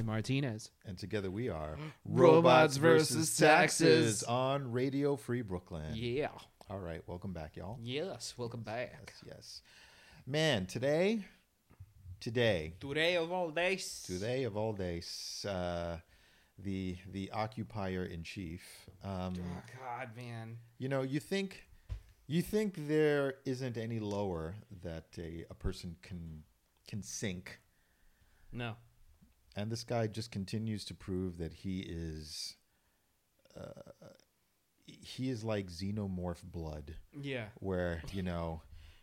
I'm Pablo Morale Martinez. And together we are Robots versus Taxes. on Radio Free Brooklyn. Yeah. All right, welcome back, y'all. Yes, welcome back. Yes, yes. Man, today, today, Today of all days. today of all days, uh, the the occupier in chief. Um, Oh, God, man. you know, you think you think there isn't any lower that a, a person can can sink, No. And this guy just continues to prove that he is. Uh, he is like xenomorph blood, Yeah. where you know,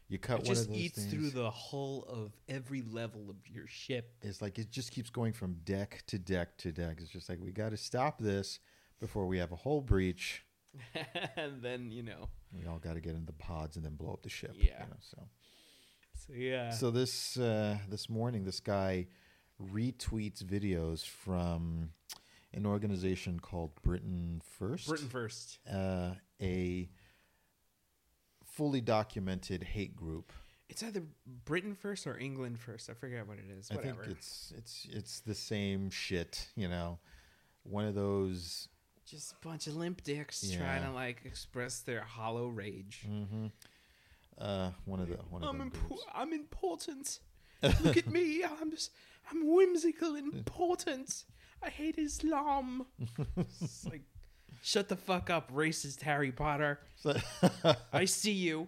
you cut It one just of those eats things. through the hull of every level of your ship. It's like it just keeps going from deck to deck to deck. It's just like we got to stop this before we have a whole breach. and then, you know. We all got to get in the pods and then blow up the ship. Yeah. You know, so. So, yeah. So this uh, this morning, this guy retweets videos from an organization called Britain First, Britain first. uh, a fully documented hate group. It's either Britain first or England first. I forget what it is. I think it's it's it's the same shit, you know. One of those. just a bunch of limp dicks trying to like express their hollow rage. hmm Uh, one of the one of I'm, impo- I'm important. Look at me. I'm just, I'm whimsical and important. I hate Islam. it's like, shut the fuck up, racist Harry Potter. I see you.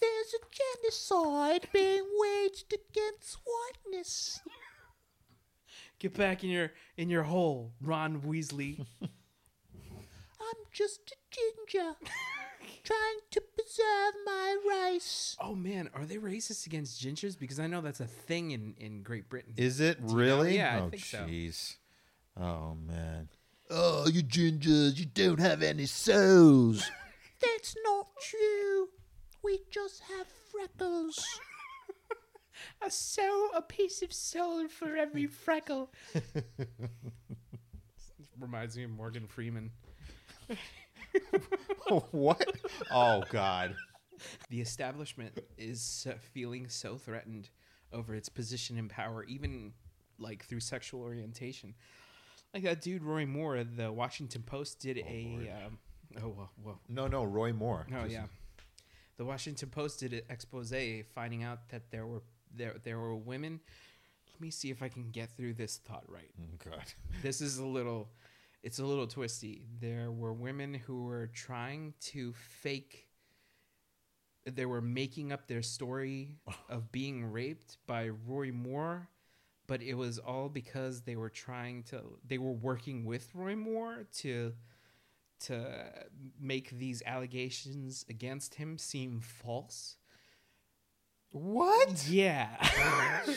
There's a genocide being waged against whiteness. Get back in your in your hole, Ron Weasley. I'm just a ginger trying to preserve my race. oh man, are they racist against gingers? Because I know that's a thing in in Great Britain. Is it you know? really? Yeah, I oh, think so. jeez. Oh man. Oh, you gingers, you don't have any souls. That's not true. We just have freckles. a soul, a piece of soul for every freckle. Reminds me of Morgan Freeman. what? Oh God. The establishment is uh, feeling so threatened over its position and power, even like through sexual orientation. Like that dude Roy Moore, the Washington Post did a. Um, oh well, well, No, no, Roy Moore. oh Just- yeah. The Washington Post did an expose finding out that there were there there were women. Let me see if I can get through this thought right. Oh, God. this is a little it's a little twisty there were women who were trying to fake they were making up their story of being raped by roy moore but it was all because they were trying to they were working with roy moore to to make these allegations against him seem false What? yeah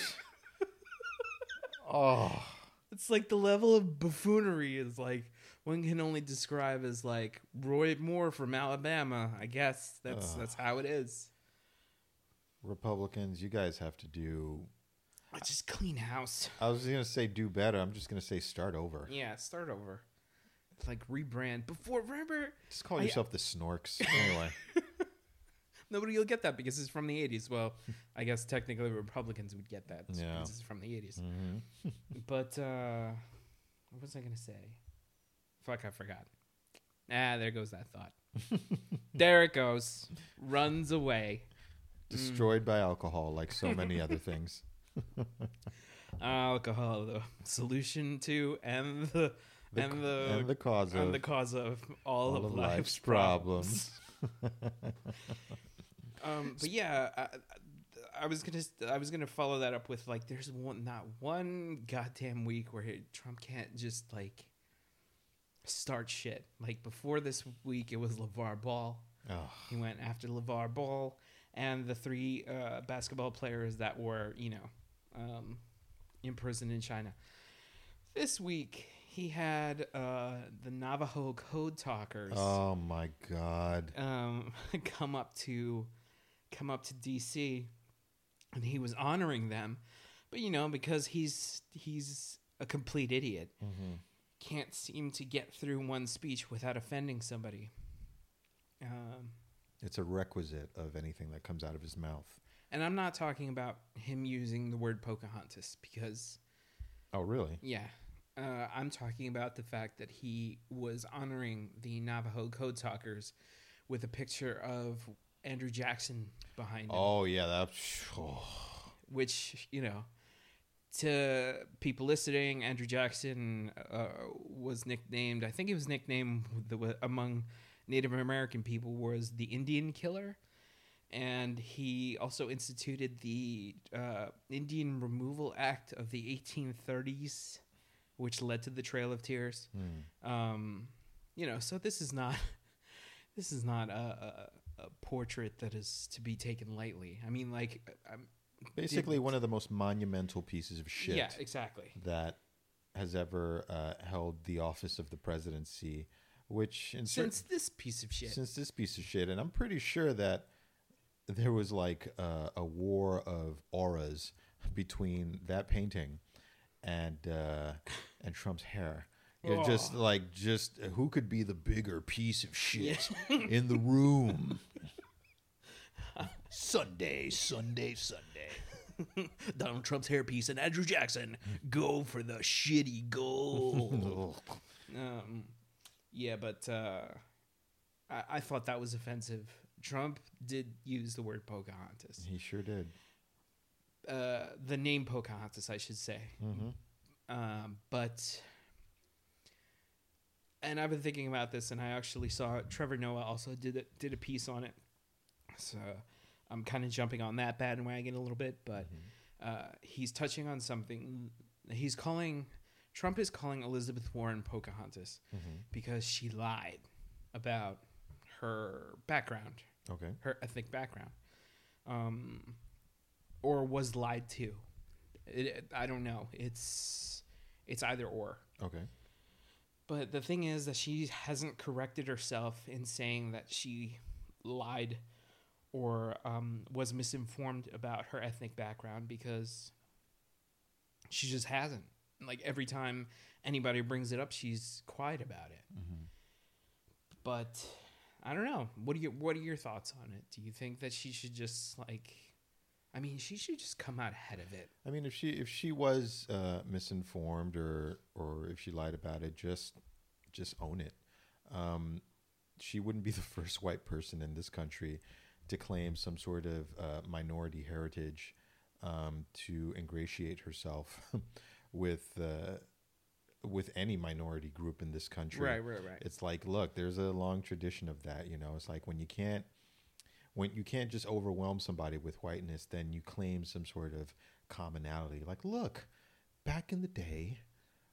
Oh. It's like the level of buffoonery is like one can only describe as like Roy Moore from Alabama. I guess that's Ugh. that's how it is. Republicans, you guys have to do. I just clean house. I was gonna say do better. I'm just gonna say start over. Yeah, start over. Like rebrand before. Remember, Just call I- yourself the Snorks. Anyway. nobody will get that because it's from the '80s. Well, I guess technically Republicans would get that Yeah. because it's from the '80s. hmm But uh what was I gonna say? Fuck, I forgot. Ah, there goes that thought. there it goes. Runs away. Destroyed by alcohol, like so many other things. alcohol the solution to and the, The and the and the cause and of the cause of all, all of, life's, problems. Um but yeah I, I was gonna I was gonna follow that up with like there's one not one goddamn week where Trump can't just like start shit like before this week it was LeVar Ball Oh, he went after LeVar Ball and the three uh, basketball players that were, you know, um, imprisoned in China. This week, he had uh, the Navajo code talkers oh my God. um, come up to come up to DC, and he was honoring them. But you know, because he's he's a complete idiot, hmm can't seem to get through one speech without offending somebody. Um, It's a requisite of anything that comes out of his mouth. And I'm not talking about him using the word Pocahontas because Oh, really? Yeah. Uh, I'm talking about the fact that he was honoring the Navajo Code Talkers with a picture of Andrew Jackson behind him, Oh, yeah. That. Oh. which, you know, to people listening, Andrew Jackson uh, was nicknamed, I think he was nicknamed the, among Native American people was the Indian Killer. And he also instituted the uh, Indian Removal Act of the 1830s, which led to the Trail of Tears. Hmm. Um, you know, so this is not this is not a, a, portrait that is to be taken lightly. I mean, like, I'm, Basically, one of the most monumental pieces of shit yeah, exactly. that has ever uh, held the office of the presidency, which Since this piece of shit, since this piece of shit, and I'm pretty sure that there was like uh, a war of auras between that painting and uh, and Trump's hair. You're just like just who could be the bigger piece of shit in the room? Sunday, Sunday, Sunday. Donald Trump's hairpiece and Andrew Jackson go for the shitty gold. um, yeah, but uh, I, I thought that was offensive. Trump did use the word Pocahontas. he sure did. Uh, the name Pocahontas, I should say. hmm Um, but, and I've been thinking about this, and I actually saw Trevor Noah also did a, did a piece on it. So I'm kind of jumping on that bandwagon a little bit, but uh, he's touching on something. He's calling Trump is calling Elizabeth Warren Pocahontas because she lied about her background, Okay. her ethnic background, um, or was lied to. It- I don't know. It's it's either or. Okay. But the thing is that she hasn't corrected herself in saying that she lied or um, was misinformed about her ethnic background because she just hasn't. Like every time anybody brings it up, she's quiet about it. But I don't know. What are your What are your thoughts on it? Do you think that she should just like? I mean, she should just come out ahead of it. I mean, if she if she was uh, misinformed or or if she lied about it, just just own it. Um, she wouldn't be the first white person in this country to claim some sort of uh, minority heritage um, to ingratiate herself with uh, with any minority group in this country. right, right. Right. It's like, look, there's a long tradition of that. You know, it's like when you can't when you can't just overwhelm somebody with whiteness, then you claim some sort of commonality. Like, look, back in the day,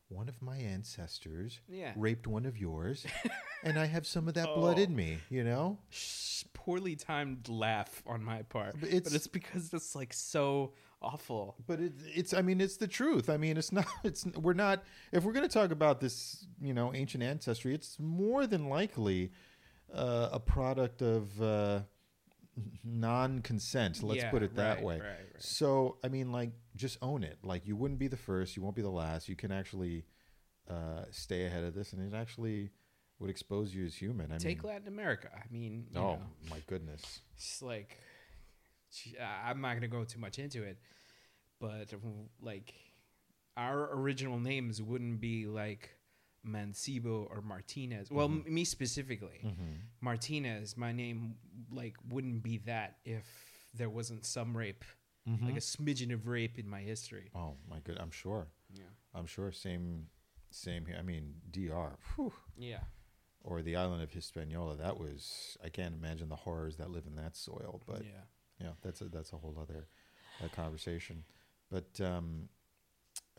one of my ancestors Yeah. raped one of yours, and I have some of that blood in me. You know, Sh- poorly timed laugh on my part. But But it's- it's, because it's like so awful. but it, it's I mean, it's the truth. I mean, it's not. It's we're not. If we're going to talk about this, you know, ancient ancestry, it's more than likely uh, a product of. Uh, non-consent let's Yeah, put it that right, way. right, right. so i mean like just own it. Like you wouldn't be the first you won't be the last. You can actually uh, stay ahead of this and it actually would expose you as human. I Take mean Latin America. I mean, oh know, my goodness. It's like I'm not gonna go too much into it, but like our original names wouldn't be like Mancebo or Martinez. Well, Mm-hmm. m me specifically, Martinez. My name like wouldn't be that if there wasn't some rape, Mm-hmm. like a smidgen of rape in my history. oh my good i'm sure Yeah. i'm sure same same here i mean dr whew, Yeah. or the island of hispaniola that was i can't imagine the horrors that live in that soil but yeah. yeah that's a that's a whole other uh, conversation but um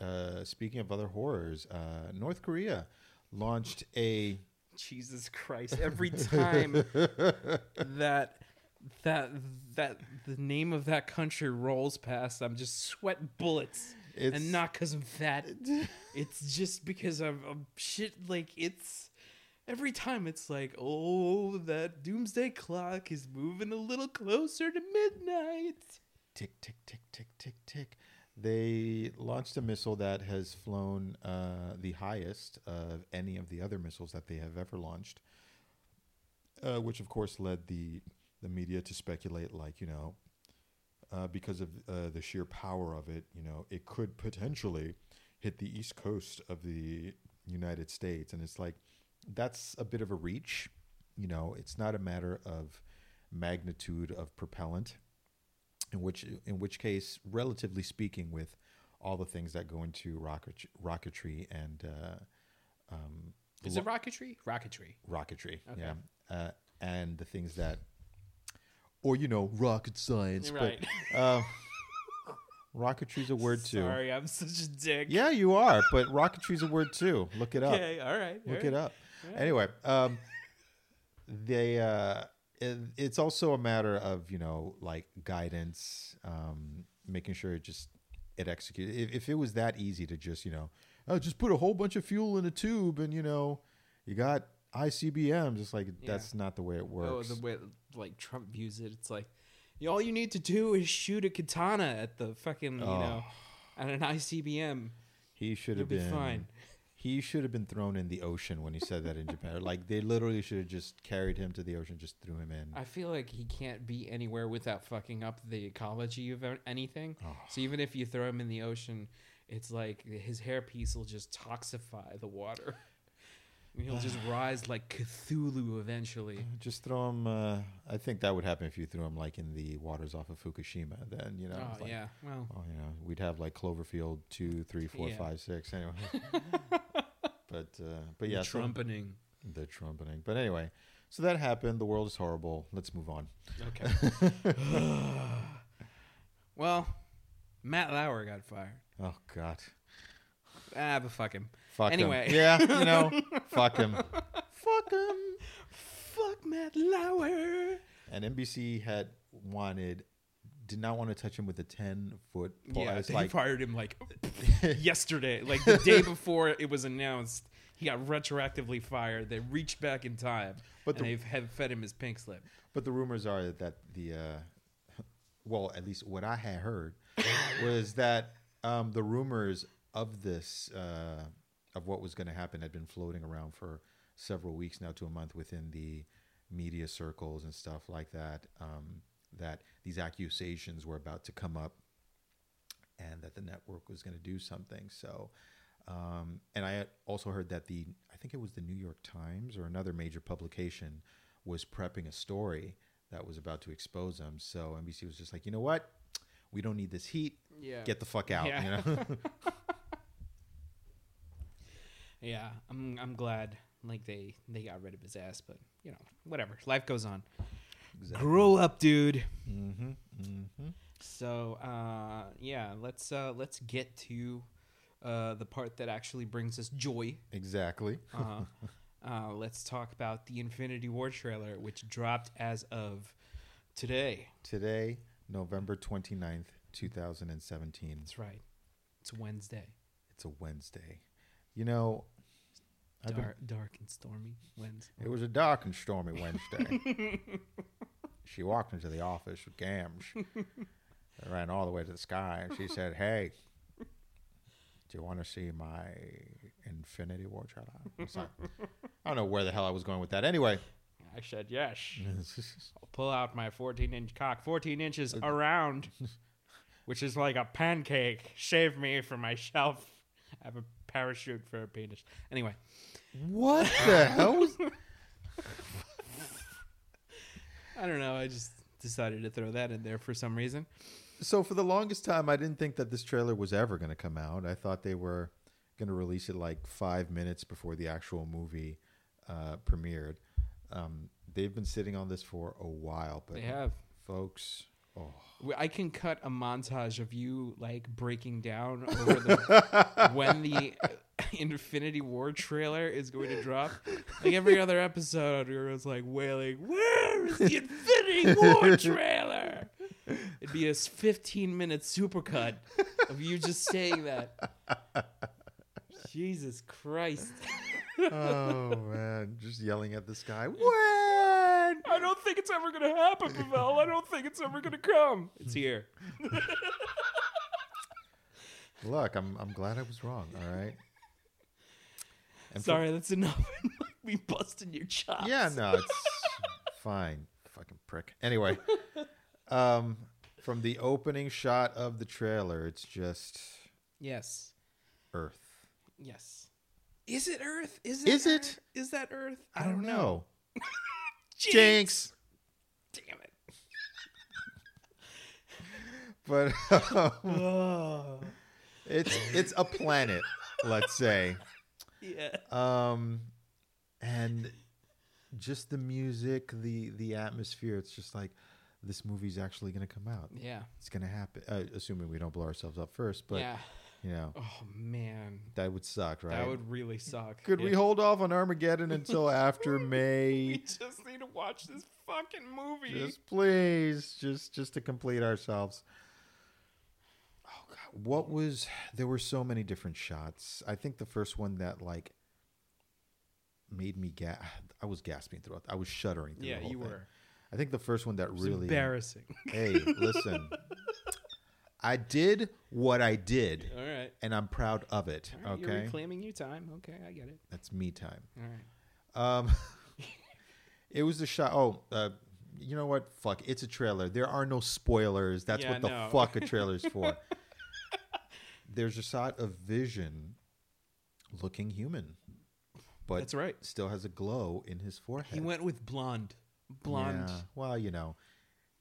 uh speaking of other horrors uh north korea launched a Jesus Christ! Every time that that that the name of that country rolls past, I'm just sweat bullets, It's- and not because I'm fat. it's just because of, of shit. Like it's every time it's like, oh, that doomsday clock is moving a little closer to midnight. tick tick tick tick tick tick they launched a missile that has flown uh, the highest of any of the other missiles that they have ever launched uh, which of course led the the media to speculate like you know uh, because of uh, the sheer power of it you know it could potentially hit the east coast of the United States, and it's like that's a bit of a reach. You know, it's not a matter of magnitude of propellant, in which in which case, relatively speaking, with all the things that go into rocket rocketry and uh, um, Is it rocketry? Rocketry. rocketry, Okay. yeah, uh, and the things that, or you know, rocket science, Right. but uh, rocketry's a word too. Sorry, I'm such a dick. Yeah, you are, but rocketry's a word too. Look it up. Okay. All right. Look all it right. up. Anyway, um, they uh, it, it's also a matter of you know like guidance, um, making sure it just it executes. If, if it was that easy to just you know, oh, just put a whole bunch of fuel in a tube and you know, you got ICBMs. It's like Yeah. that's not the way it works. Oh, works. the way like Trump views it, it's like all you need to do is shoot a katana at the fucking you Oh. know at an ICBM. he should have be been fine. He should have been thrown in the ocean when he said that in Japan. Like they literally should have just carried him to the ocean, just threw him in. I feel like he can't be anywhere without fucking up the ecology of anything. Oh. So even if you throw him in the ocean, it's like his hairpiece will just toxify the water. He'll just rise like Cthulhu eventually. Just throw him. Uh, I think that would happen if you threw him like in the waters off of Fukushima. Then you know. Oh like, yeah, well, Oh, you know, we'd have like Cloverfield two, three, four, Yeah. five, six. Anyway. but uh, but yeah, the so- trumpeting. the trumpeting. But anyway, so that happened. The world is horrible. Let's move on. Okay. well, Matt Lauer got fired. Oh God. Ah, but fuck him. Fuck Anyway. him. Yeah, you know, fuck him. Fuck him. Fuck Matt Lauer. And NBC had wanted, did not want to touch him with a ten foot pole. Yeah, it's they like fired him like yesterday, like the day before it was announced. He got retroactively fired. They reached back in time, But but and the- they've have fed him his pink slip. But the rumors are that the, uh, well, at least what I had heard was that um, the rumors of this, uh, of what was going to happen, had been floating around for several weeks now to a month within the media circles and stuff like that. Um, that these accusations were about to come up, and that the network was going to do something. So. Um, and I also heard that the I think it was the New York Times or another major publication was prepping a story that was about to expose them. So NBC was just like, you know what, we don't need this heat. Yeah, Get the fuck out. Yeah. You know. yeah. I'm I'm glad like they they got rid of his ass, but you know whatever. Life goes on. Grow up, dude. mm-hmm. Mm-hmm. So uh, yeah, let's uh, let's get to uh, the part that actually brings us joy. Exactly. Uh, uh, let's talk about the Infinity War trailer, which dropped as of today. Today, November 29th, 2017. That's right. It's Wednesday. It's a Wednesday. You know, I've been- Dark, dark and stormy Wednesday. it was a dark and stormy Wednesday. she walked into the office with gams. Ran all the way to the sky and she said, Hey, do you want to see my Infinity War trailer? I don't know where the hell I was going with that. Anyway, I said yes. I'll pull out my 14 inch cock, 14 inches uh, around, which is like a pancake. Save me from myself. I have a parachute for a penis. Anyway, what the hell was I don't know. I just decided to throw that in there for some reason. So for the longest time, I didn't think that this trailer was ever going to come out. I thought they were going to release it like five minutes before the actual movie uh, premiered. Um, they've been sitting on this for a while, but They have. folks. Oh, I can cut a montage of you like breaking down over the when the Infinity War trailer is going to drop. Like every other episode, where it's like wailing, "Where is the Infinity War trailer?" It'd be a 15 minute supercut of you just saying that. Jesus Christ! oh man, just yelling at the sky. When? I don't think it's ever gonna happen, Pavel. I don't think it's ever gonna come. It's here. Look, I'm I'm glad I was wrong. All right. And for- Sorry, that's enough. me busting your chops. Yeah, no, it's fine. Fucking prick. Anyway, um, from the opening shot of the trailer, it's just Yes. Earth. Yes. Is it Earth? Is it? Is it? Earth? Is that Earth? I don't know. Jinx. Jinx. Damn it. But um, Oh. it's it's a planet, let's say. Yeah. Um and just the music, the the atmosphere, it's just like this movie's actually going to come out. Yeah. It's going to happen, uh, assuming we don't blow ourselves up first, but yeah. You know, Oh man. that would suck, right? That would really suck. Could we Yeah. hold off on Armageddon until after May? We May? just need to watch this fucking movie. Just please, just just to complete ourselves. Oh god, what was there were so many different shots. I think the first one that like made me ga- I was gasping throughout. I was shuddering through yeah, the whole you thing. were. I think the first one that It was really embarrassing. Hey, listen. I did what I did All right. and I'm proud of it, All right, You're okay? reclaiming your time. Okay, I get it. That's me time. All right. Um, it was the shot. Oh, uh, you know what? Fuck. It's a trailer. There are no spoilers. That's Yeah, what the no. fuck a trailer's for. There's a shot of Vision looking human, but That's right. still has a glow in his forehead. He went with blonde. Blonde. Yeah. Well, you know,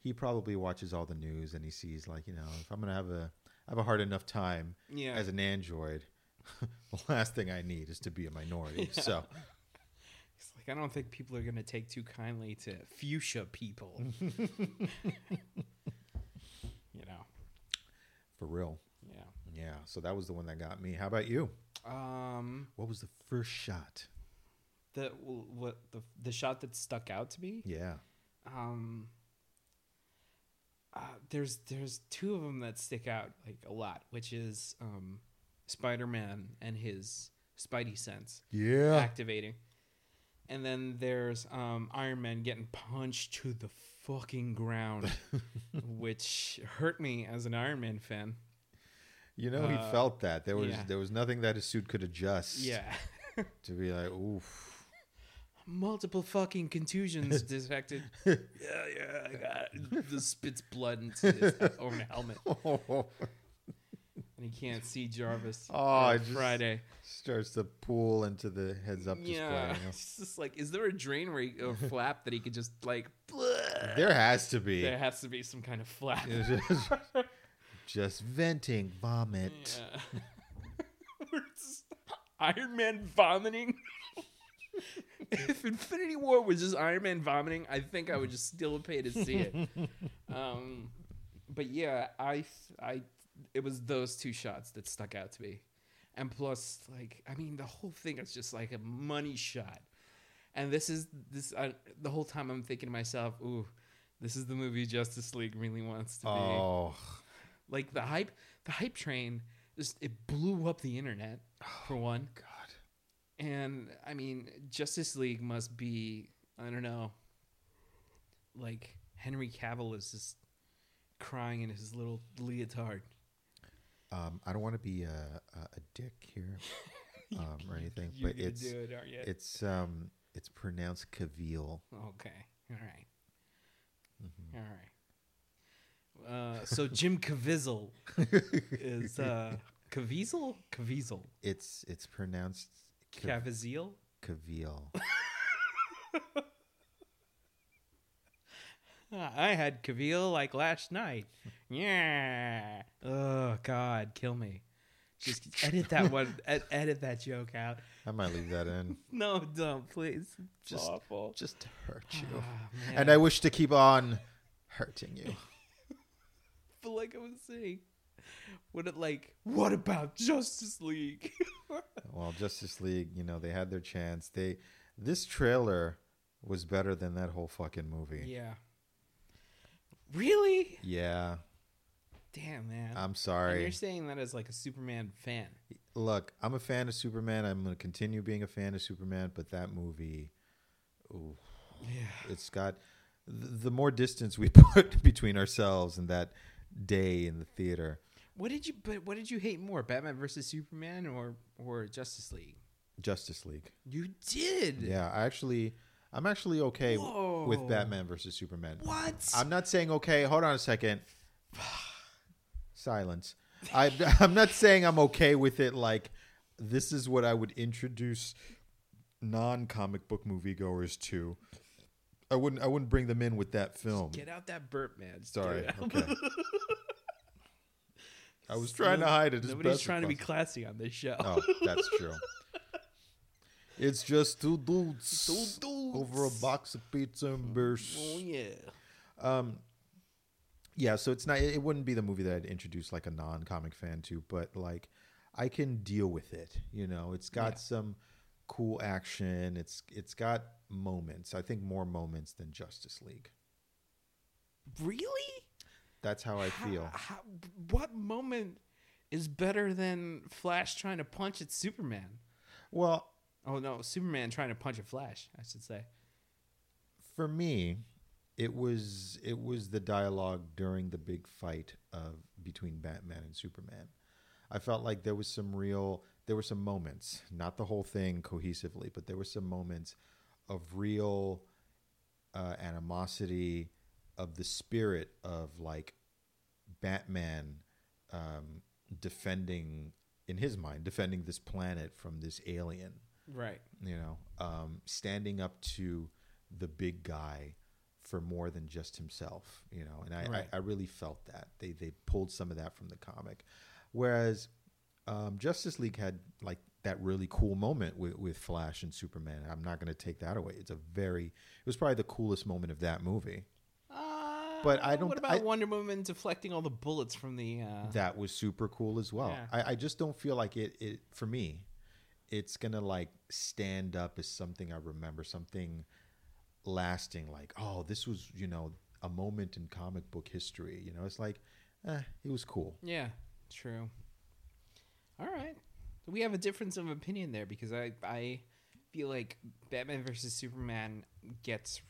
he probably watches all the news and he sees like, you know, if I'm gonna have a have a hard enough time Yeah. as an android, the last thing I need is to be a minority. So It's like I don't think people are gonna take too kindly to fuchsia people. you know. for real. Yeah. Yeah, so that was the one that got me. How about you? Um. What was the first shot? The what the the shot that stuck out to me. Yeah. Um. Uh, there's there's two of them that stick out like a lot, which is um, Spider Man and his Spidey sense. Yeah. activating. And then there's um, Iron Man getting punched to the fucking ground, which hurt me as an Iron Man fan. You know, he Uh, felt that. There was yeah. there was nothing that his suit could adjust Yeah. to be like, oof. Multiple fucking contusions detected. yeah, yeah, I got it. The spits blood into his over the helmet. And he can't see Jarvis. Oh, on Friday. Starts to pool into the heads up display. Yeah. It's just like, is there a drain where he, or flap that he could just like. Bleh? There has to be. There has to be some kind of flap. Just, just venting vomit. Yeah. Iron Man vomiting. if Infinity War was just Iron Man vomiting, I think I would just still pay to see it. um, but yeah, I, I, it was those two shots that stuck out to me, and plus, like, I mean, the whole thing is just like a money shot, and this is this. I, the whole time I'm thinking to myself, ooh. This is the movie Justice League really wants to be Oh, like the hype the hype train just it blew up the internet for one God. And i mean justice league must be i don't know like henry cavill is just crying in his little leotard Um, I don't want to be a, a, a dick here um, or anything, You're but it's do it, you? it's um it's pronounced Cavill. okay all right. Mm-hmm. All right. Uh, so Jim Caviezel is uh, Caviezel? Caviezel. It's it's pronounced Cav- Caviezel? Cavill. Uh, I had Cavill like last night. Yeah. Oh God, kill me. Just edit that one. ed- edit that joke out. I might leave that in No, don't please. It's Just- awful. just to hurt you. Ah, man. and I wish to keep on hurting you. but like I was saying, what it like? What about Justice League? Well, Justice League, you know, they had their chance. They this trailer was better than that whole fucking movie. yeah. Really? Yeah, Damn, man. I'm and sorry. you're saying that as like a Superman fan. Look, I'm a fan of Superman. I'm going to continue being a fan of Superman, but that movie, ooh, Yeah. it's got the more distance we put between ourselves and that day in the theater. What did you? But what did you hate more, Batman versus Superman or or Justice League? Justice League. You did. Yeah, I actually, I'm actually okay Whoa. with Batman versus Superman. What? I'm not saying okay. Hold on a second. Silence. I, I'm not saying I'm okay with it. Like, this is what I would introduce non-comic book moviegoers to. I wouldn't. I wouldn't bring them in with that film. Get out that burp, man. Sorry. get it out. Okay. I was trying to hide it. As Nobody's trying to be classy on this show. Oh, that's true. It's just two dudes, Two dudes. over a box of pizza and beers. Oh yeah. Um, yeah, so it's not. It wouldn't be the movie that I'd introduce like a non-comic fan to, but like I can deal with it. You know, it's got Yeah. some cool action. It's it's got moments. I think more moments than Justice League. Really? That's how I How- feel. how- what moment is better than Flash trying to punch at Superman? Well, Oh no, Superman trying to punch at Flash, I should say. for me, it was it was the dialogue during the big fight of between Batman and Superman. I felt like there was some real there were some moments, not the whole thing cohesively, but there were some moments of real uh, animosity of the spirit of like Batman um, defending in his mind defending this planet from this alien Right. you know, um, standing up to the big guy for more than just himself, you know, and I, Right. I, I really felt that they they pulled some of that from the comic, whereas um, Justice League had like that really cool moment with, with Flash and Superman. I'm not going to take that away. It's a very it was probably the coolest moment of that movie. But I don't- What about I- Wonder Woman deflecting all the bullets from the? Uh, that was super cool as well. Yeah. I, I just don't feel like it, it for me, it's gonna like stand up as something I remember, something lasting. Like, oh, this was you know a moment in comic book history. You know, it's like, eh, it was cool. yeah, true. All right, we have a difference of opinion there because I I feel like Batman versus Superman gets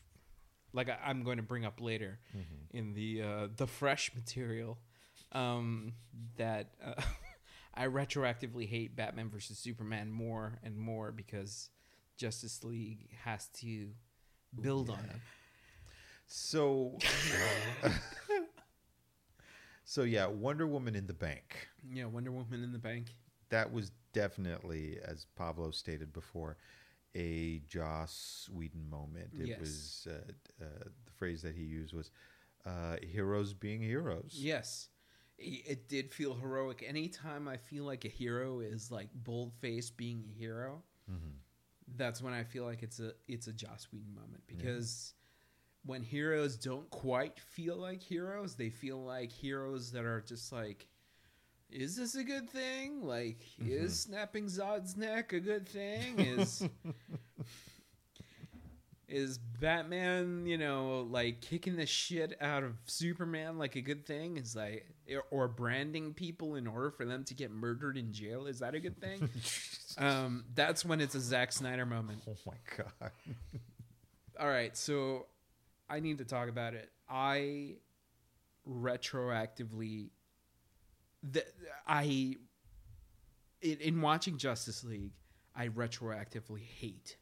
like I, I'm going to bring up later in the uh, the fresh material um, that uh, I retroactively hate Batman versus Superman more and more because Justice League has to build on it. So, so yeah, Wonder Woman in the bank. Yeah, Wonder Woman in the bank. That was definitely, as Pablo stated before, a Joss Whedon moment. It Yes. was uh, uh, the phrase that he used was uh, "heroes being heroes." Yes. It did feel heroic. Anytime I feel like a hero is like bold faced being a hero, that's when I feel like it's a it's a Joss Whedon moment because when heroes don't quite feel like heroes, they feel like heroes that are just like, is this a good thing? Like, is snapping Zod's neck a good thing? Is is Batman, you know, like kicking the shit out of Superman like a good thing? Is like or branding people in order for them to get murdered in jail? Is that a good thing? um, that's when it's a Zack Snyder moment. Oh my god. All right, so I need to talk about it. I retroactively, the, I in, in watching Justice League, I retroactively hate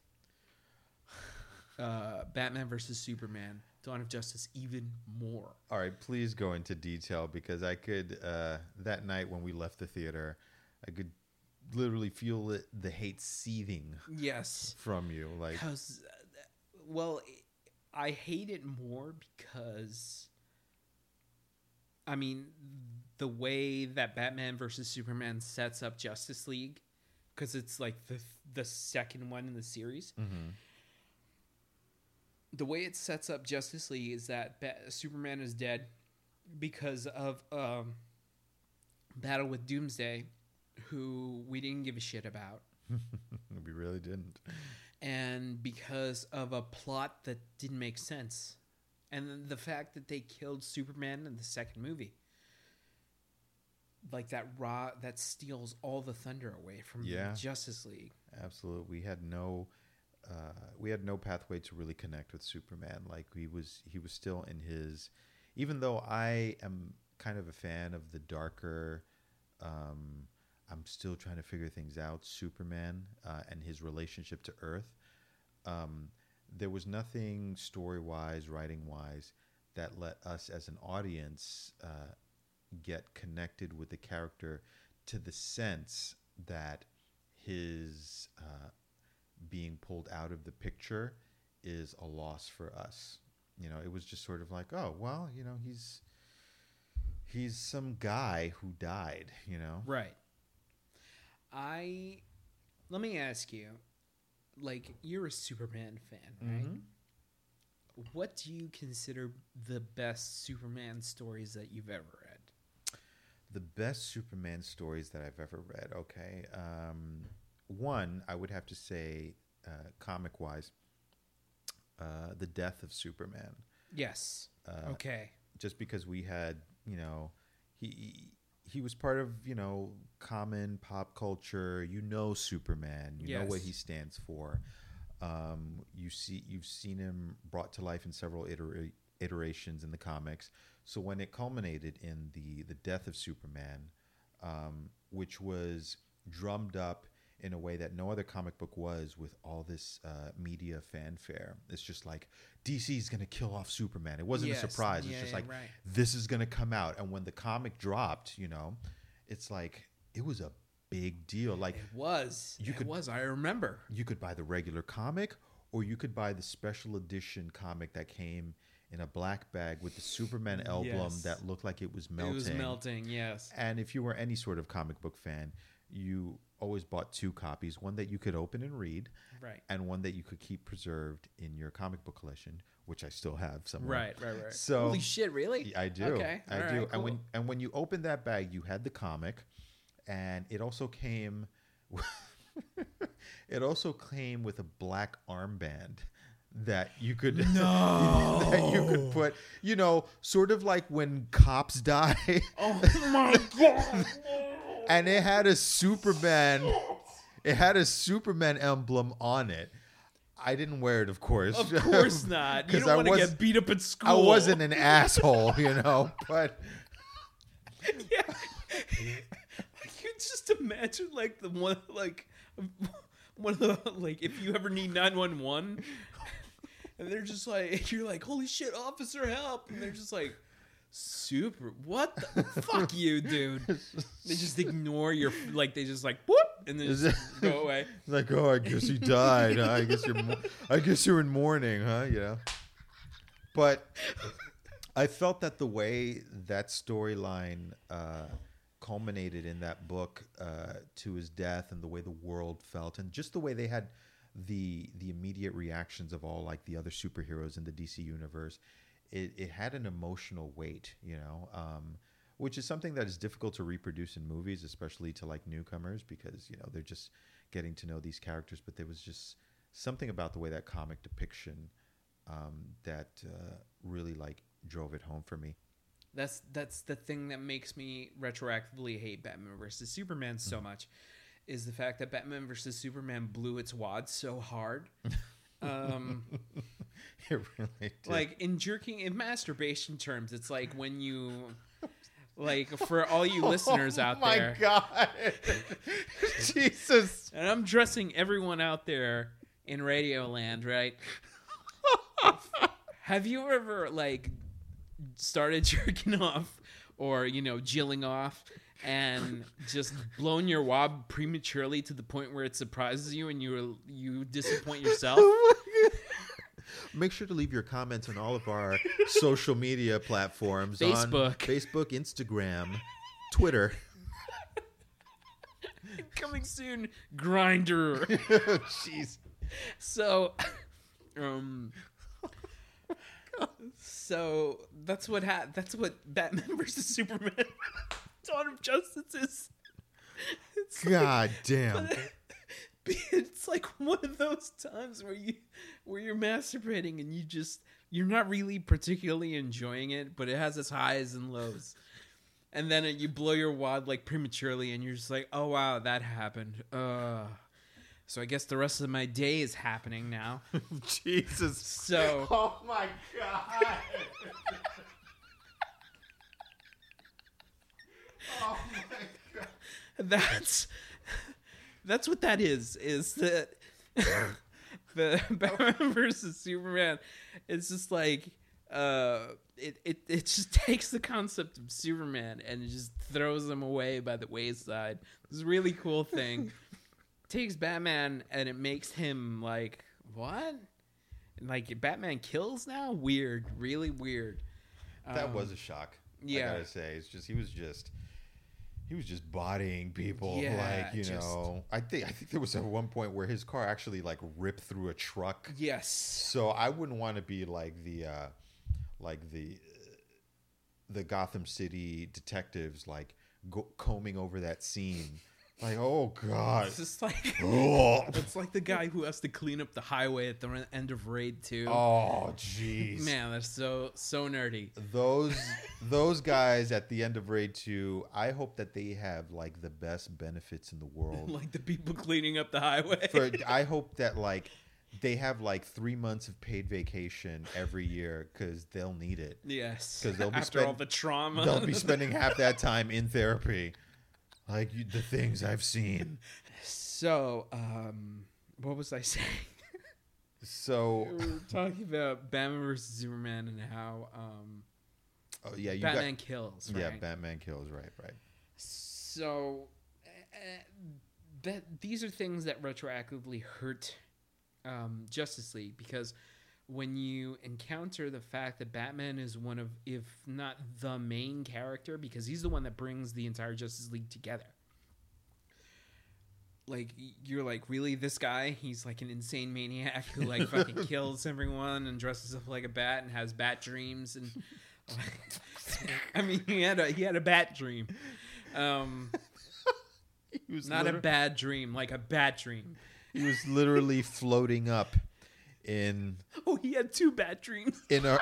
uh, Batman versus Superman: Dawn of Justice even more. All right, please go into detail because I could uh, that night when we left the theater, I could literally feel it, the hate seething Yes, from you. Like, because well, I hate it more because I mean the way that Batman versus Superman sets up Justice League because it's like the the second one in the series. The way it sets up Justice League is that Superman is dead because of um, battle with Doomsday, who we didn't give a shit about we really didn't. and because of a plot that didn't make sense and the fact that they killed superman in the second movie like that raw that steals all the thunder away from Yeah. justice league Absolutely, we had no, uh, we had no pathway to really connect with Superman. Like he was, he was still in his. Even though I am kind of a fan of the darker, um, I'm still trying to figure things out. Superman uh, and his relationship to Earth. Um, there was nothing story wise, writing wise, that let us as an audience uh, get connected with the character to the sense that his uh, being pulled out of the picture is a loss for us. You know, it was just sort of like, oh well, you know, he's he's some guy who died. You know, Right. I let me ask you, like you're a Superman fan, right? Mhm. What do you consider the best Superman stories that you've ever read? The best Superman stories that I've ever read. Okay, um, one I would have to say, uh, comic wise, uh, the death of Superman. Yes. Uh, okay. just because we had, you know, he he was part of, you know, common pop culture. You know Superman. You know what he stands for. Um, you see you've seen him brought to life in several itera- iterations in the comics. So when it culminated in the the death of Superman, um, which was drummed up in a way that no other comic book was with all this uh, media fanfare. It's just like DC is going to kill off Superman. It wasn't Yes. a surprise. Yeah, it's just yeah, like right. this is going to come out. And when the comic dropped, you know, it's like it was a big deal. Like It was. You it could- was. I remember. you could buy the regular comic or you could buy the special edition comic that came in a black bag with the Superman emblem Yes. that looked like it was melting. It was melting. Yes. And if you were any sort of comic book fan, you always bought two copies, one that you could open and read Right. and one that you could keep preserved in your comic book collection, which I still have somewhere. Right. Right. Right. So- holy shit! Really? I do. Okay. I all do. right, And when and when you opened that bag, you had the comic, and it also came. it also came with a black armband that you could that you could put. You know, sort of like when cops die, Oh my god! and it had a Superman. It had a Superman emblem on it. I didn't wear it, of course. Of course not. You don't I want to get beat up at school. I wasn't an asshole, you know, but. yeah. you just imagine like the one like one of the like if you ever need 911 and they're just like you're like holy shit officer help and they're just like super what the fuck you dude they just ignore your like they just like whoop and then just it- go away Like, oh, I guess you died. huh? I guess you're, mo- I guess you're in mourning, huh? You know. But I felt that the way that storyline uh, culminated in that book uh, to his death, and the way the world felt, and just the way they had the the immediate reactions of all like the other superheroes in the DC universe, it, it had an emotional weight, you know. Um, which is something that is difficult to reproduce in movies, especially to like newcomers, because you know they're just getting to know these characters. But there was just something about the way that comic depiction um, that uh, really like drove it home for me. That's that's the thing that makes me retroactively hate Batman versus Superman so much, is the fact that Batman versus Superman blew its wad so hard. Um, It really did. like in jerking in masturbation terms, it's like when you, like for all you listeners out there oh my god, Jesus! and I'm dressing everyone out there in Radio Land, right? Have you ever like started jerking off or you know jilling off and just blown your wob prematurely to the point where it surprises you and you you disappoint yourself? Make sure to leave your comments on all of our social media platforms on Facebook. Facebook, Instagram, Twitter. Coming soon, Grindr. Jeez. So, um, so that's what ha- that's what Batman versus Superman, Dawn of Justice is. It's like- God damn. it's like one of those times where you where you're masturbating and you just you're not really particularly enjoying it, but it has its highs and lows. And then you blow your wad like prematurely, and you're just like, "Oh wow, that happened." Uh, so I guess the rest of my day is happening now. Jesus. So Oh my god. oh my god. that's that's what that is. Is that the Batman versus Superman? It's just like uh, it, it it just takes the concept of Superman and it just throws him away by the wayside. This really cool thing takes Batman and it makes him like what? And, like Batman kills now? Weird, really weird. That Um, was a shock. yeah. I gotta say, it's just he was just he was just bodying people. Yeah, like you just- know, I think I think there was at one point where his car actually like ripped through a truck. yes. So I wouldn't want to be like the uh like the the Gotham City detectives like go- combing over that scene. Like, oh god. It's just like it's like the guy who has to clean up the highway at the end of Raid 2. oh jeez. Man, that's so so nerdy. those those guys at the end of raid 2 i hope that they have like the best benefits in the world like the people cleaning up the highway. For, i hope that like they have like three months of paid vacation every year because they'll need it yes. 'Cause they'll be after all the trauma. they'll be spending half that time in therapy like you, the things i've seen so, um what was I saying? so we were talking about Batman versus Superman and how um oh, yeah you Batman kills, right? yeah batman kills right right So uh, that these are things that retroactively hurt um, Justice League because when you encounter the fact that Batman is one of, if not the main character, because he's the one that brings the entire Justice League together. Like you're like really this guy? He's like an insane maniac who like fucking kills everyone and dresses up like a bat and has bat dreams and. I mean, he had a he had a bat dream. Um, he was not a bad dream, like a bat dream. he was literally floating up in Oh, he had two bad dreams. in a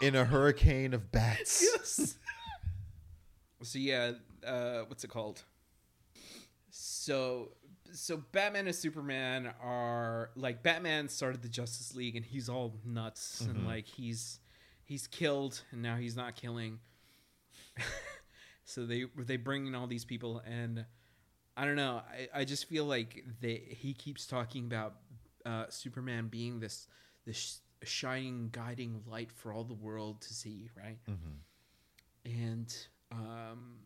in a hurricane of bats. Yes. so yeah, uh, what's it called? So, so Batman and Superman are like Batman started the Justice League, and he's all nuts, and like he's he's killed, and now he's not killing. so they they bring in all these people, and I don't know. I, I just feel like they he keeps talking about uh, Superman being this this shining guiding light for all the world to see, right? And um,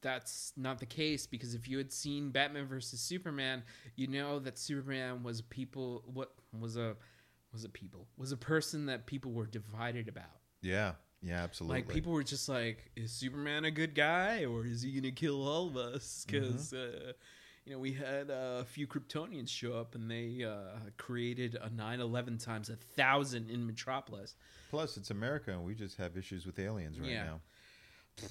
that's not the case because if you had seen Batman versus Superman, you know that Superman was people what was a was a people was a person that people were divided about. Yeah, yeah, absolutely. Like people were just like, is Superman a good guy or is he gonna kill all of us? Because uh, you know we had a few Kryptonians show up and they uh, created a 9/11 times a thousand in Metropolis. Plus, it's America, and we just have issues with aliens right Yeah. now.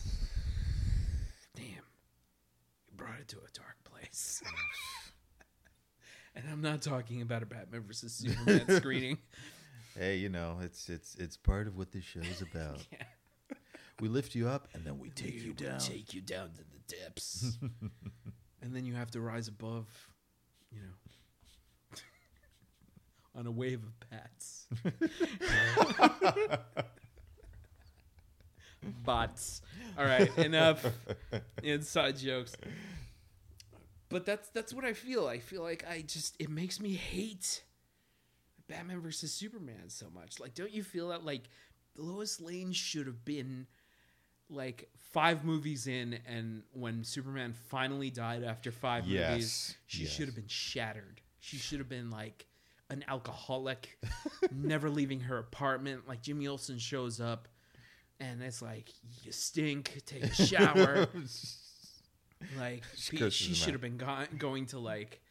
Damn, you brought it to a dark place. and I'm not talking about a Batman versus Superman screening. Hey, you know, it's it's it's part of what this show is about. Yeah. We lift you up, and then we take you will down. Take you down to the depths, and then you have to rise above, you know, on a wave of bats. Bots. All right, enough inside jokes. But that's that's what I feel. I feel like I just it makes me hate Batman versus Superman so much. Like, don't you feel that like Lois Lane should have been like five movies in, and when Superman finally died after five movies, she yes. should have been shattered. She should have been like an alcoholic, never leaving her apartment. Like Jimmy Olsen shows up, and it's like you stink. Take a shower. like She she should have been go- going to like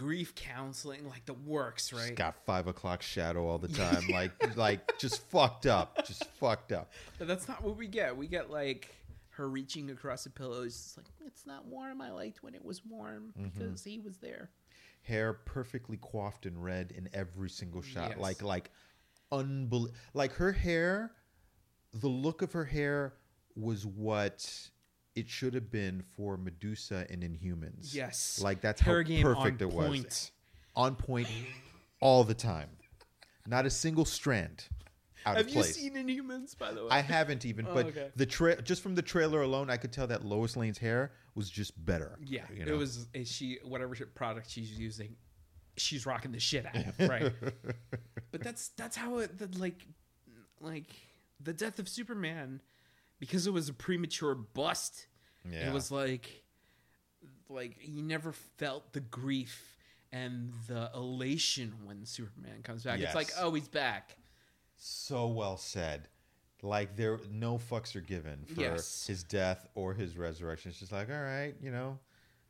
grief counseling, like the works, right? got five o'clock shadow all the time, like like just fucked up, just fucked up. But that's not what we get. We get like her reaching across the pillows. It's like it's not warm. I liked when it was warm Mm-hmm. because he was there. Hair perfectly coiffed and red in every single shot, Yes. like like unbelievable. Like her hair, the look of her hair was what it should have been for Medusa in Inhumans. Yes, like that's Hair how perfect it was. On point, all the time. Not a single strand out Have of you seen Inhumans by the way? I haven't even, Oh, but okay. the tra- just from the trailer alone, I could tell that Lois Lane's hair was just better. yeah, you know? it was. Is she whatever product she's using? She's rocking the shit out of right. but that's that's how it that like like the death of Superman, because it was a premature bust, Yeah. it was like, like you never felt the grief and the elation when Superman comes back. It's like, oh, he's back. so well said. Like there, no fucks are given for Yes. his death or his resurrection. It's just like, all right, you know.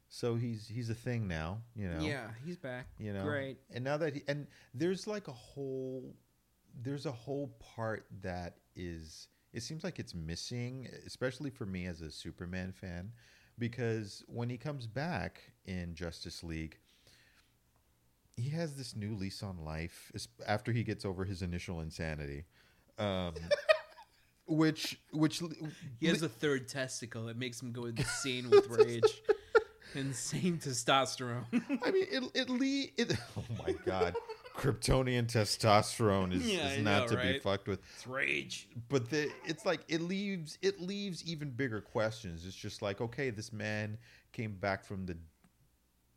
So he's he's a thing now, you know. Yeah, he's back. you know great. and now that he, and there's like a whole there's a whole part that is it seems like it's missing especially for me as a superman fan because when he comes back in justice league he has this new lease on life after he gets over his initial insanity um which which He has a third testicle. It makes him go insane with rage. insane testosterone. I mean, it it, le- it Oh my god, Kryptonian testosterone is, Yeah, is not know, to be fucked with. it's rage. But the, it's like it leaves it leaves even bigger questions. It's just like okay, this man came back from the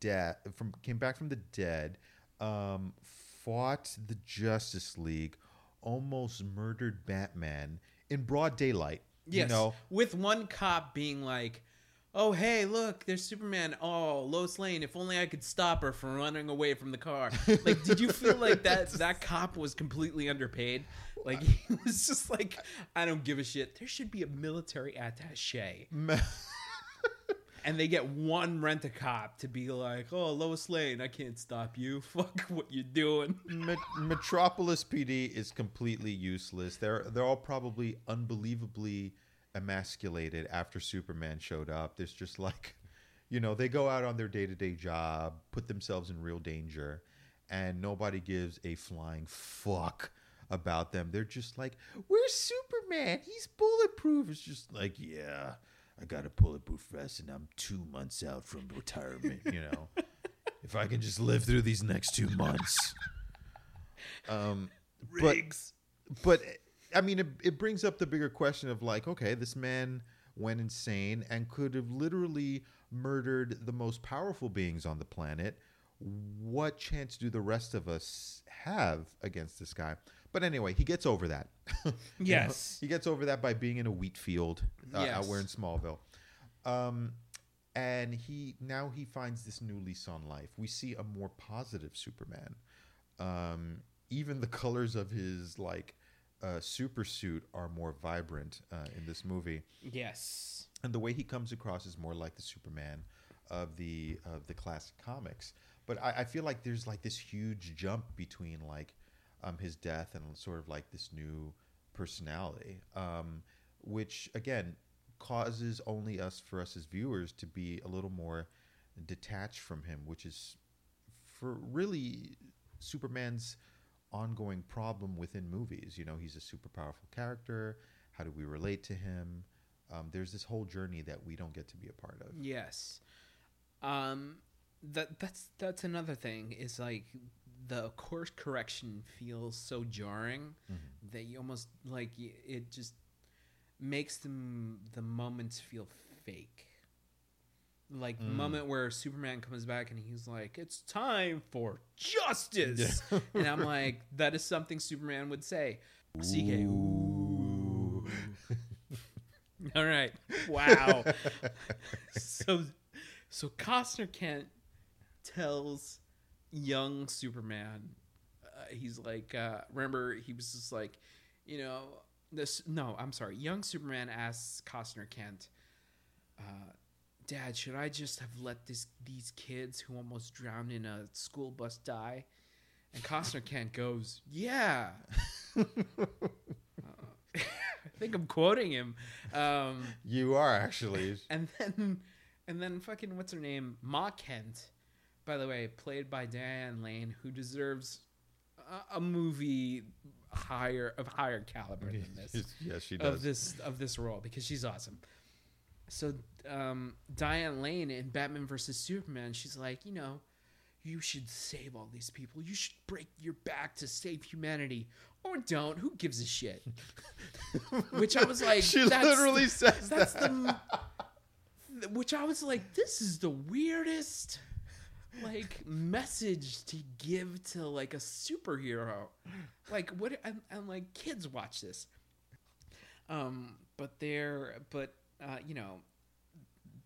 dead from came back from the dead, um, fought the Justice League, almost murdered Batman in broad daylight. Yes. You know, With one cop being like, "Oh, hey, look, there's Superman. Oh, Lois Lane. If only I could stop her from running away from the car." Like, did you feel like that that cop was completely underpaid? Like he was just like, "I don't give a shit. There should be a military attaché." And they get one rent a cop to be like, "Oh, Lois Lane, I can't stop you. Fuck what you're doing." Met- Metropolis PD is completely useless. They're they're all probably unbelievably emasculated after Superman showed up. There's just like, you know, they go out on their day to day job, put themselves in real danger, and nobody gives a flying fuck about them. They're just like, "Where's Superman? He's bulletproof." It's just like, yeah, I got a bulletproof vest, and I'm two months out from retirement. You know, if I can just live through these next two months. Um, but but I mean, it, it brings up the bigger question of like, okay, this man went insane and could have literally murdered the most powerful beings on the planet. What chance do the rest of us have against this guy? But anyway, he gets over that. You know, Yes. he gets over that by being in a wheat field uh, out Yes. where in Smallville. Um, and he now he finds this new lease on life. We see a more positive Superman. Um, even the colors of his like uh, super suit are more vibrant uh, in this movie, Yes. and the way he comes across is more like the Superman of the of the classic comics. But I, I feel like there's like this huge jump between like um, his death and sort of like this new personality, um, which again causes only us for us as viewers to be a little more detached from him, which is for really Superman's ongoing problem within movies. You know, he's a super powerful character. How do we relate to him? Um, there's this whole journey that we don't get to be a part of. Yes. Um that that's that's another thing is like the course correction feels so jarring that you almost like it just makes them the moments feel fake. Like the moment where Superman comes back and he's like, "It's time for justice," and I'm like, "That is something Superman would say." CK. Ooh. All right. Wow. so so Costner Kent tells young Superman uh, he's like uh remember he was just like you know this no I'm sorry young Superman asks Costner Kent uh dad should I just have let this these kids who almost drowned in a school bus die? And Costner Kent goes yeah. Uh, I think I'm quoting him. Um You are actually. and then and then fucking what's her name? Ma kent by the way played by diane lane who deserves a, a movie higher of higher caliber than this. Yes, she does. of this of this role because she's awesome so um diane lane in batman versus superman she's like you know you should save all these people you should break your back to save humanity or don't who gives a shit which i was like she that's- literally says that's that. the which I was like, this is the weirdest like message to give to like a superhero. Like what? And, and like kids watch this. Um, but they're but uh, you know,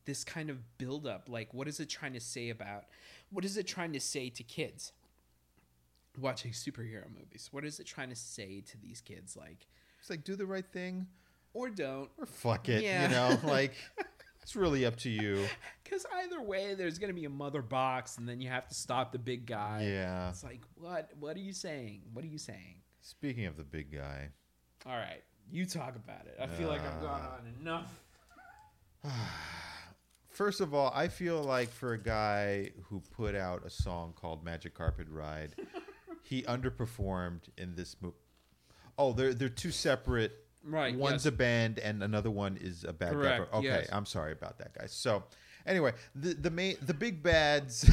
this kind of build up, like, what is it trying to say about? What is it trying to say to kids watching superhero movies? What is it trying to say to these kids, like, It's like do the right thing or don't? or fuck it. Yeah. You know, like it's really up to you. Because either way, there's gonna be a mother box, and then you have to stop the big guy. Yeah. It's like, what? What are you saying? What are you saying? Speaking of the big guy, All right, you talk about it. I feel like I've gone on enough. First of all, I feel like for a guy who put out a song called Magic Carpet Ride, he underperformed in this movie. Oh, they're they're two separate. Right, One's yes. a band and another one is a bad guy. Okay, yes. I'm sorry about that, guys. So, anyway, the the main the big bad's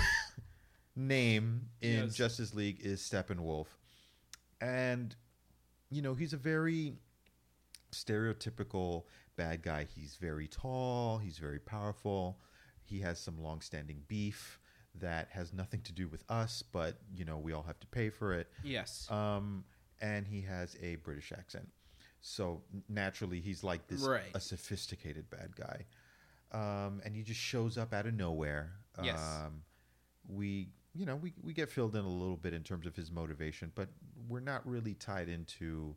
name in Yes. Justice League is Steppenwolf, and you know he's a very stereotypical bad guy. He's very tall, he's very powerful. He has some long-standing beef that has nothing to do with us, but you know, we all have to pay for it. Yes. Um and he has a British accent. So naturally he's like this Right. a sophisticated bad guy. Um and he just shows up out of nowhere. Yes. Um we you know, we, we get filled in a little bit in terms of his motivation, but we're not really tied into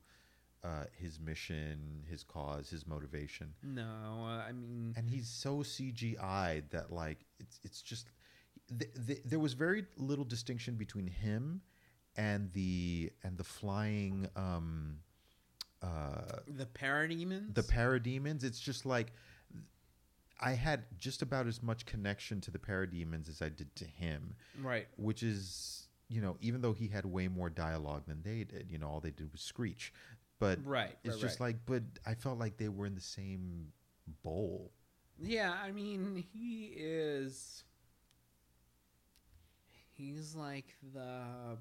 uh, his mission, his cause, his motivation, no, uh, I mean, and he's so CGI that like it's it's just th- th- there was very little distinction between him and the and the flying um uh the parademons. the parademons. It's just like I had just about as much connection to the parademons as I did to him right. which is you know even though he had way more dialogue than they did you know all they did was screech but Right, it's right, just right. like but i felt like they were in the same bowl Yeah, I mean, he is. He's like the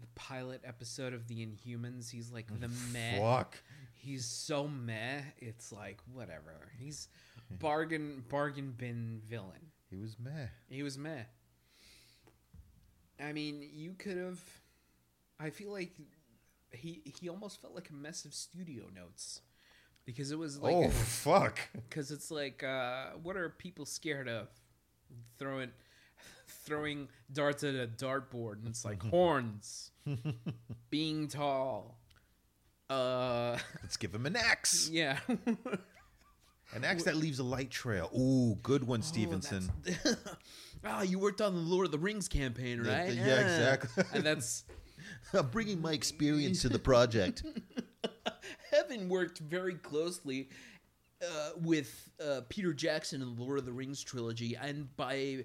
the pilot episode of the Inhumans. He's like the meh. fuck He's so meh. It's like whatever. He's bargain bargain bin villain. he was meh He was meh. I mean, you could have. I feel like he he almost felt like a mess of studio notes because it was like oh fuck. because it's like uh, what are people scared of? Throwing throwing darts at a dartboard and it's like horns being tall uh let's give him an axe. yeah. An axe that leaves a light trail. Ooh good one stevenson that's- ah you worked on the lord of the rings campaign Yeah, right? yeah, Ah. exactly. and that's i'm bringing my experience to the project. Heaven worked very closely uh, with uh, Peter Jackson in the Lord of the Rings trilogy, and by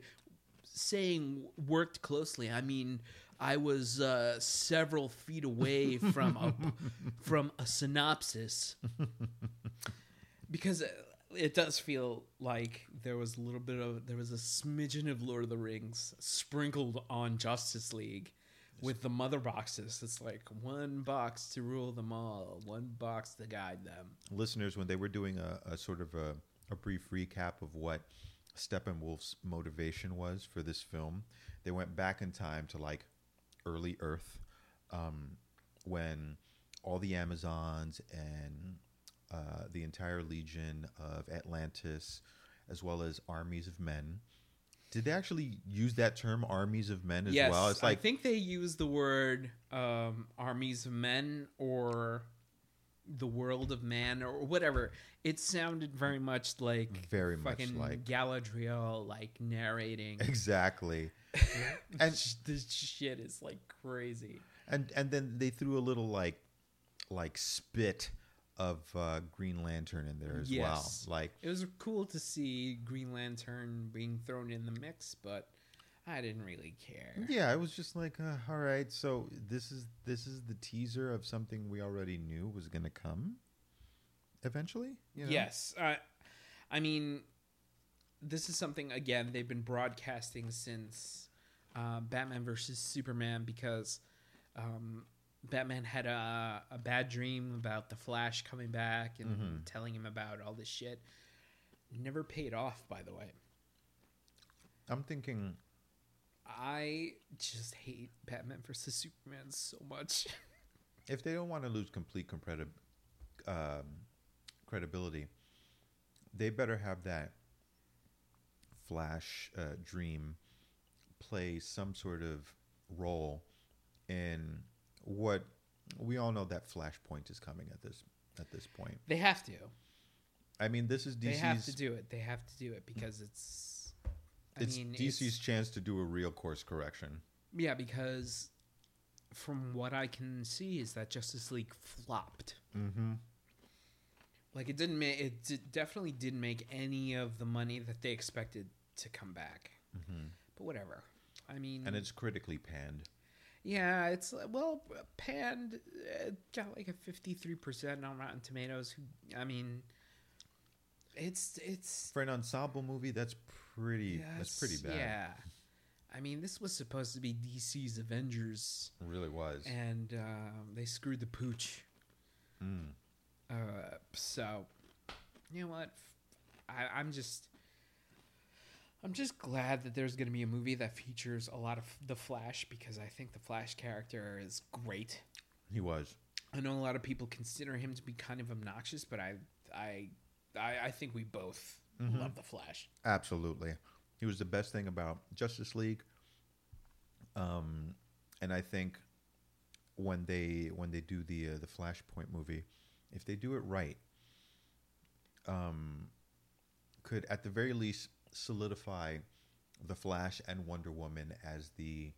saying worked closely, I mean I was uh, several feet away from a from a synopsis. Because uh, it does feel like there was a little bit of there was a smidgen of Lord of the Rings sprinkled on Justice League with the mother boxes. It's like one box to rule them all, one box to guide them. listeners when they were doing a, a sort of a, a brief recap of what Steppenwolf's motivation was for this film, they went back in time to like early Earth, um, when all the Amazons and uh, the entire legion of Atlantis, as well as armies of men. Did they actually use that term, armies of men, as yes, well? It's like I think they use the word um, armies of men or the world of man or whatever. It sounded very much like Very much fucking like- Galadriel, like narrating. exactly. and this shit is like crazy. and and then they threw a little like like spit of uh, Green Lantern in there as Yes. well. Like It was cool to see Green Lantern being thrown in the mix, but I didn't really care. yeah, I was just like uh, all right. So this is this is the teaser of something we already knew was going to come eventually. You know? Yes. Uh, I mean, this is something, again, they've been broadcasting since uh, Batman versus Superman because um, Batman had a, a bad dream about the Flash coming back and Mm-hmm. telling him about all this shit. Never paid off, by the way. I'm thinking. I just hate Batman versus Superman so much. If they don't want to lose complete um, credibility, they better have that Flash uh, dream play some sort of role in what we all know that Flashpoint is coming at this at this point. They have to. I mean, this is DC's. They have to do it. They have to do it because it's. I it's mean, DC's it's- chance to do a real course correction. Yeah, because from what I can see is that Justice League flopped. Mm-hmm. Like it didn't make it did, definitely didn't make any of the money that they expected to come back. Mm-hmm. But whatever. I mean, And it's critically panned. Yeah, it's well panned. Uh, got like a fifty three percent on Rotten Tomatoes. I mean, it's it's For an ensemble movie, that's pretty. that's pretty bad. Yeah, I mean, this was supposed to be DC's Avengers, It really was. and um, they screwed the pooch. Mm. Uh, so, you know what? I, I'm just, I'm just glad that there's going to be a movie that features a lot of the Flash because I think the Flash character is great. He was. I know a lot of people consider him to be kind of obnoxious, but I, I, I, I think we both Mhm. love the Flash. Absolutely. He was the best thing about Justice League. Um, and I think when they when they do the uh, the Flashpoint movie, if they do it right, um, could at the very least solidify the Flash and Wonder Woman as the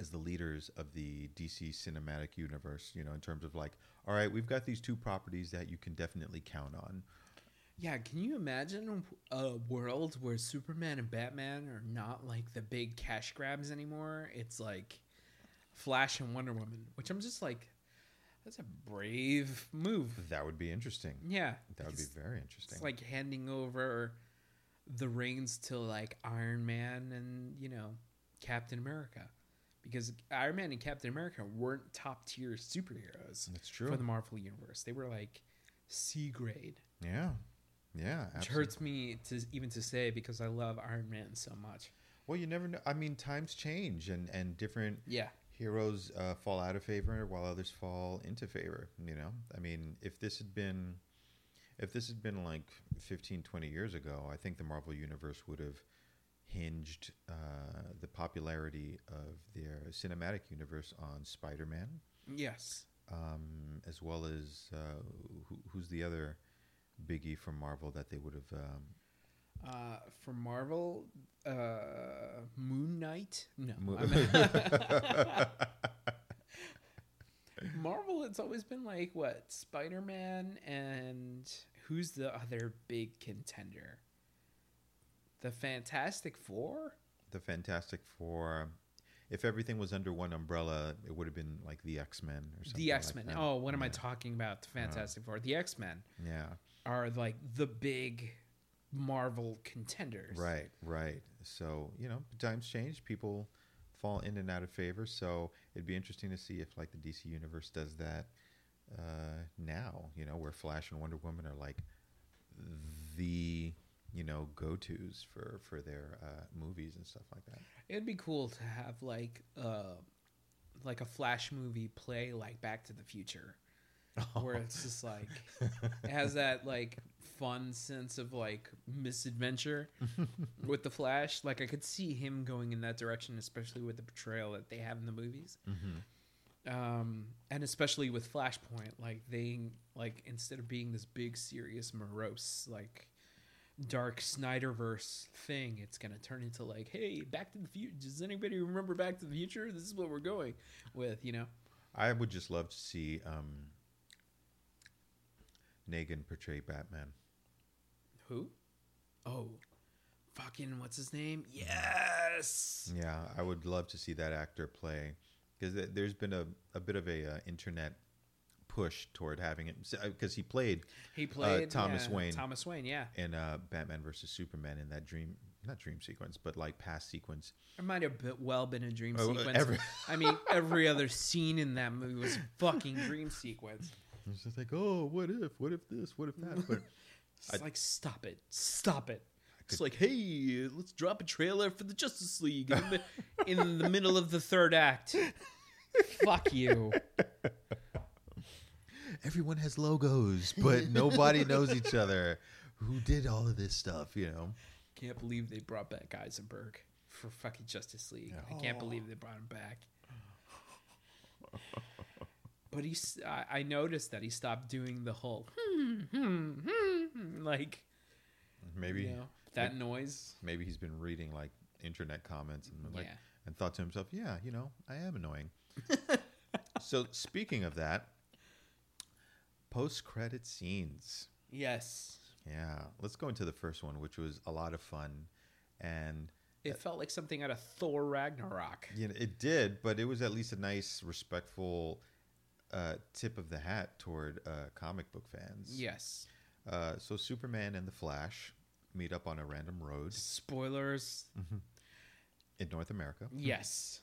as the leaders of the DC cinematic universe, you know, in terms of like, all right, we've got these two properties that you can definitely count on. Yeah, can you imagine a world where Superman and Batman are not like the big cash grabs anymore? It's like Flash and Wonder Woman, which I'm just like, that's a brave move. That would be interesting. Yeah, That would be very interesting. it's like handing over the reins to like Iron Man and you know Captain America, because Iron Man and Captain America weren't top tier superheroes That's true. for the Marvel universe. They were like C grade. yeah, yeah. which hurts me to even to say because I love Iron Man so much. Well, you never know. I mean, times change, and and different Yeah, heroes uh, fall out of favor while others fall into favor. You know, I mean, if this had been, if this had been like 15, 20 years ago, I think the Marvel universe would have hinged uh, the popularity of their cinematic universe on Spider-Man, yes, um, as well as uh, who, who's the other biggie from Marvel that they would have. Um, uh, for Marvel, uh, Moon Knight. No, Mo- I mean- Marvel. It's always been like what Spider Man and who's the other big contender? The Fantastic Four. the Fantastic Four. If everything was under one umbrella, it would have been like the X Men or something. The X Men. that. oh, what am I talking about? The uh-huh. Fantastic Four. The X Men Yeah, are like the big Marvel contenders. right, right. So you know, times change. People fall in and out of favor. So it'd be interesting to see if like the DC universe does that uh, now. You know, where Flash and Wonder Woman are like the you know go tos for for their uh, movies and stuff like that. It'd be cool to have like uh like a Flash movie play like Back to the Future, where it's just like it has that like fun sense of like misadventure with the Flash. Like I could see him going in that direction, especially with the portrayal that they have in the movies. Mm-hmm. Um, and especially with Flashpoint, like they like instead of being this big serious morose like dark Snyderverse thing, it's gonna turn into like, hey, Back to the Future. Does anybody remember Back to the Future? This is what we're going with, you know. I would just love to see um, Negan portray Batman. Who? Oh, fucking what's his name? Yes. Yeah, I would love to see that actor play because there's been a, a bit of a uh, internet push toward having it because he played He played Thomas yeah, Wayne. Thomas Wayne, yeah. in uh, Batman versus Superman in that dream not dream sequence but like past sequence. It might have been, well been a dream Oh, uh, sequence. every- I mean, every other scene in that movie was fucking dream sequence. It's just like oh what if what if this what if that but It's I- like, stop it, stop it. It's like, hey, let's drop a trailer for the Justice League in the, in the middle of the third act. Fuck you. everyone has logos, but nobody knows each other. Who did all of this stuff? You know. Can't believe they brought back Eisenberg for fucking Justice League. I can't believe they brought him back. But he's. I, I noticed that he stopped doing the whole hmm, hmm, hmm, hmm, like Maybe you know that noise. maybe he's been reading like internet comments and like Yeah. and thought to himself, yeah, you know, I am annoying. so speaking of that, post credit scenes. Yes, Yeah, let's go into the first one, which was a lot of fun, and it felt like something out of Thor Ragnarok. you know it did, but it was at least a nice, respectful uh, tip of the hat toward uh, comic book fans. Yes. Uh, so Superman and the Flash meet up on a random road Spoilers. in North America. Yes.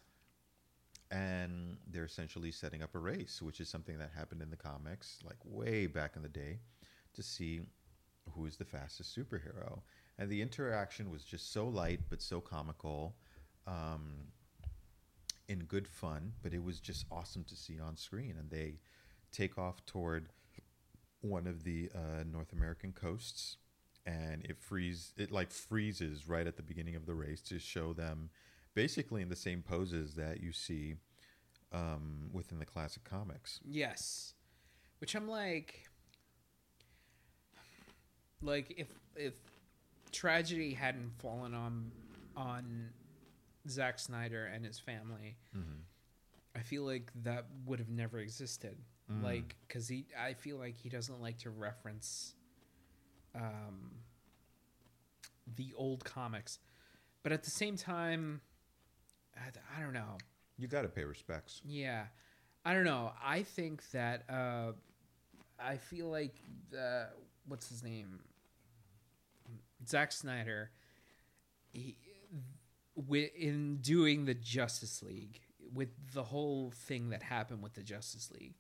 and they're essentially setting up a race, which is something that happened in the comics, like way back in the day, to see who is the fastest superhero. And the interaction was just so light but so comical, um, in good fun. But it was just awesome to see on screen. And they take off toward one of the uh, North American coasts, and it freeze it like freezes right at the beginning of the race to show them basically in the same poses that you see um, within the classic comics. Yes. Which I'm like like if if tragedy hadn't fallen on on Zack Snyder and his family, I feel like that would have never existed. Like cuz he I feel like he doesn't like to reference um the old comics. But at the same time I, I don't know. You got to pay respects. Yeah, I don't know. I think that uh, I feel like uh, what's his name, Zack Snyder, he, in doing the Justice League with the whole thing that happened with the Justice League.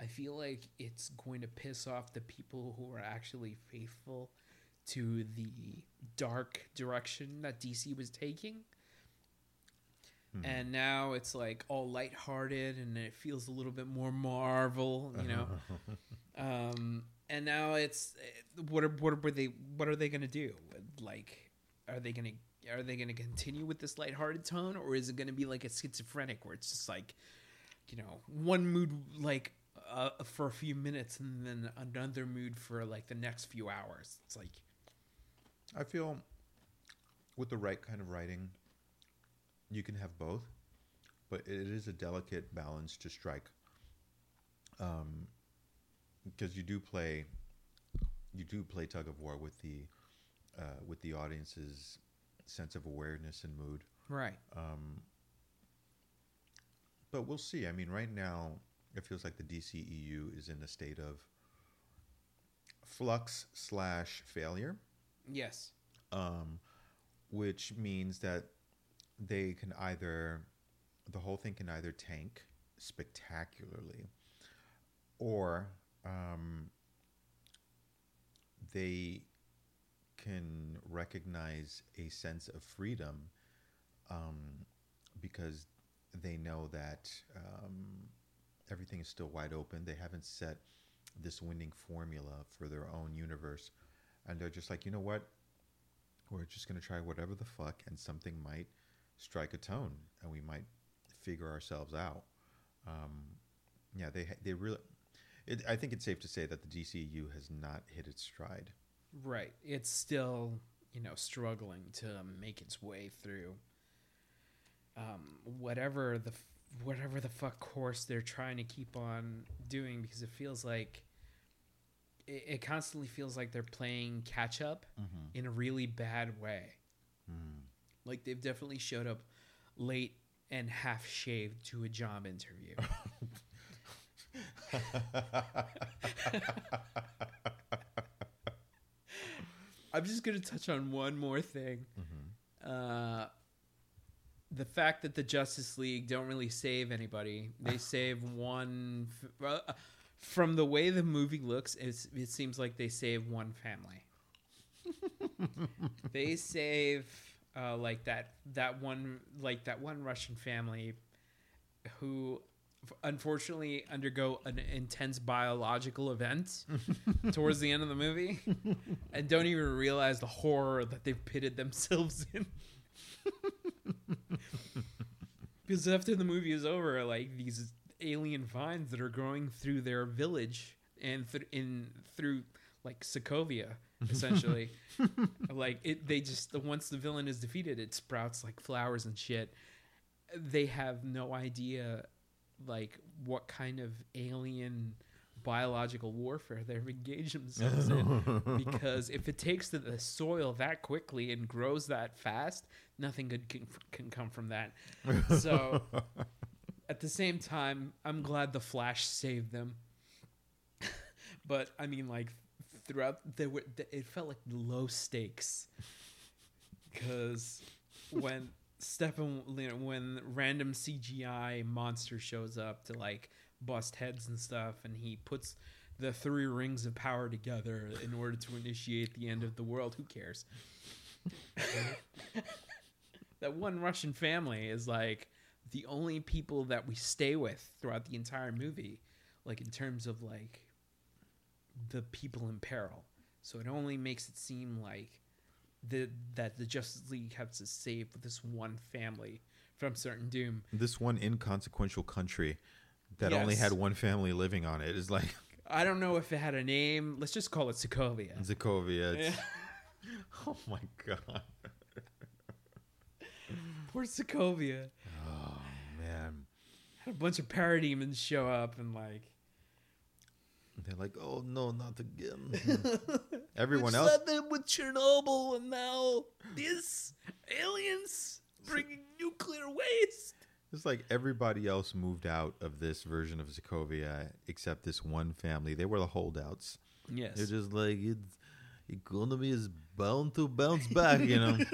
I feel like it's going to piss off the people who are actually faithful to the dark direction that DC was taking and now it's like all lighthearted and it feels a little bit more Marvel, you know. um, and now it's eh, what are what are they what are they gonna do? Like, are they gonna are they gonna continue with this lighthearted tone, or is it gonna be like a schizophrenic where it's just like, you know, one mood like uh, for a few minutes and then another mood for like the next few hours? It's like, I feel with the right kind of writing, you can have both, but it is a delicate balance to strike. Um, because you do play, you do play tug of war with the, uh, with the audience's sense of awareness and mood. right, Um, but we'll see. I mean, right now, it feels like the DCEU is in a state of flux slash failure, yes, um, which means that they can either, the whole thing can either tank spectacularly, or um, they can recognize a sense of freedom um, because they know that um, everything is still wide open. They haven't set this winning formula for their own universe. And they're just like, you know what? We're just going to try whatever the fuck, and something might strike a tone, and we might figure ourselves out. Um, yeah, they they really. It, I think it's safe to say that the DCU has not hit its stride. Right. It's still, you know, struggling to make its way through um, whatever the f- whatever the fuck course they're trying to keep on doing because it feels like it, it constantly feels like they're playing catch up in a really bad way. Like they've definitely showed up late and half shaved to a job interview. I'm just gonna touch on one more thing. Uh, the fact that the Justice League don't really save anybody. They save one. F- uh, from the way the movie looks, it's, it seems like they save one family. they save uh, like that that one like that one Russian family who unfortunately undergo an intense biological event towards the end of the movie and don't even realize the horror that they've pitted themselves in. because after the movie is over, like these alien vines that are growing through their village and th- in through like Sokovia, essentially, like it, they just once the villain is defeated, it sprouts like flowers and shit. They have no idea, like what kind of alien biological warfare they've engaged themselves in. because if it takes to the soil that quickly and grows that fast, nothing good can, can come from that. So, at the same time, I'm glad the Flash saved them. but I mean, like throughout, there were it felt like low stakes because when Stephen, you know, when random CGI monster shows up to like bust heads and stuff, and he puts the three rings of power together in order to initiate the end of the world. Who cares? that one Russian family is like the only people that we stay with throughout the entire movie, like in terms of like the people in peril. So it only makes it seem like the that the Justice League has to save this one family from certain doom. This one inconsequential country that only had one family living on it is like I don't know if it had a name. Let's just call it Sokovia. Sokovia. Yeah. Oh my god. Poor Sokovia. Oh man. Had a bunch of parademons show up and like They're like, oh no, not again. Everyone We else them with Chernobyl and now this aliens bringing nuclear waste. It's like everybody else moved out of this version of Sokovia except this one family. They were the holdouts. Yes. They're just like it's economy is bound to bounce back, you know.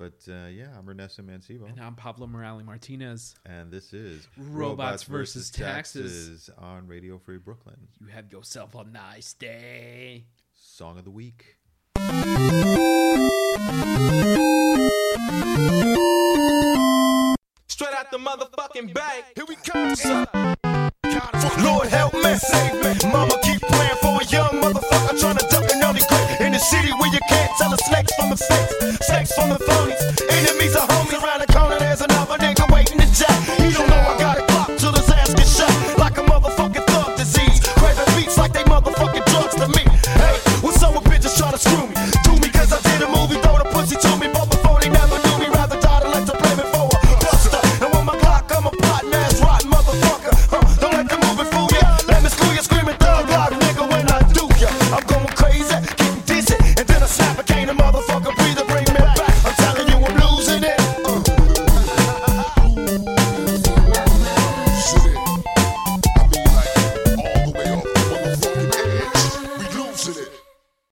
but uh, yeah, I'm Ernesto Mancibo, and I'm Pablo Morales Martinez. and this is Robots versus Taxes. on Radio Free Brooklyn. You have yourself a nice day. Song of the week. Straight out the motherfucking bank. Here we come. Lord help me, save me. Mama keep praying for a young motherfucker trying city where you can't tell a snakes from the fakes, snakes from the phonies. Enemies are homies around the corner. There's another nigga waiting to jack. He don't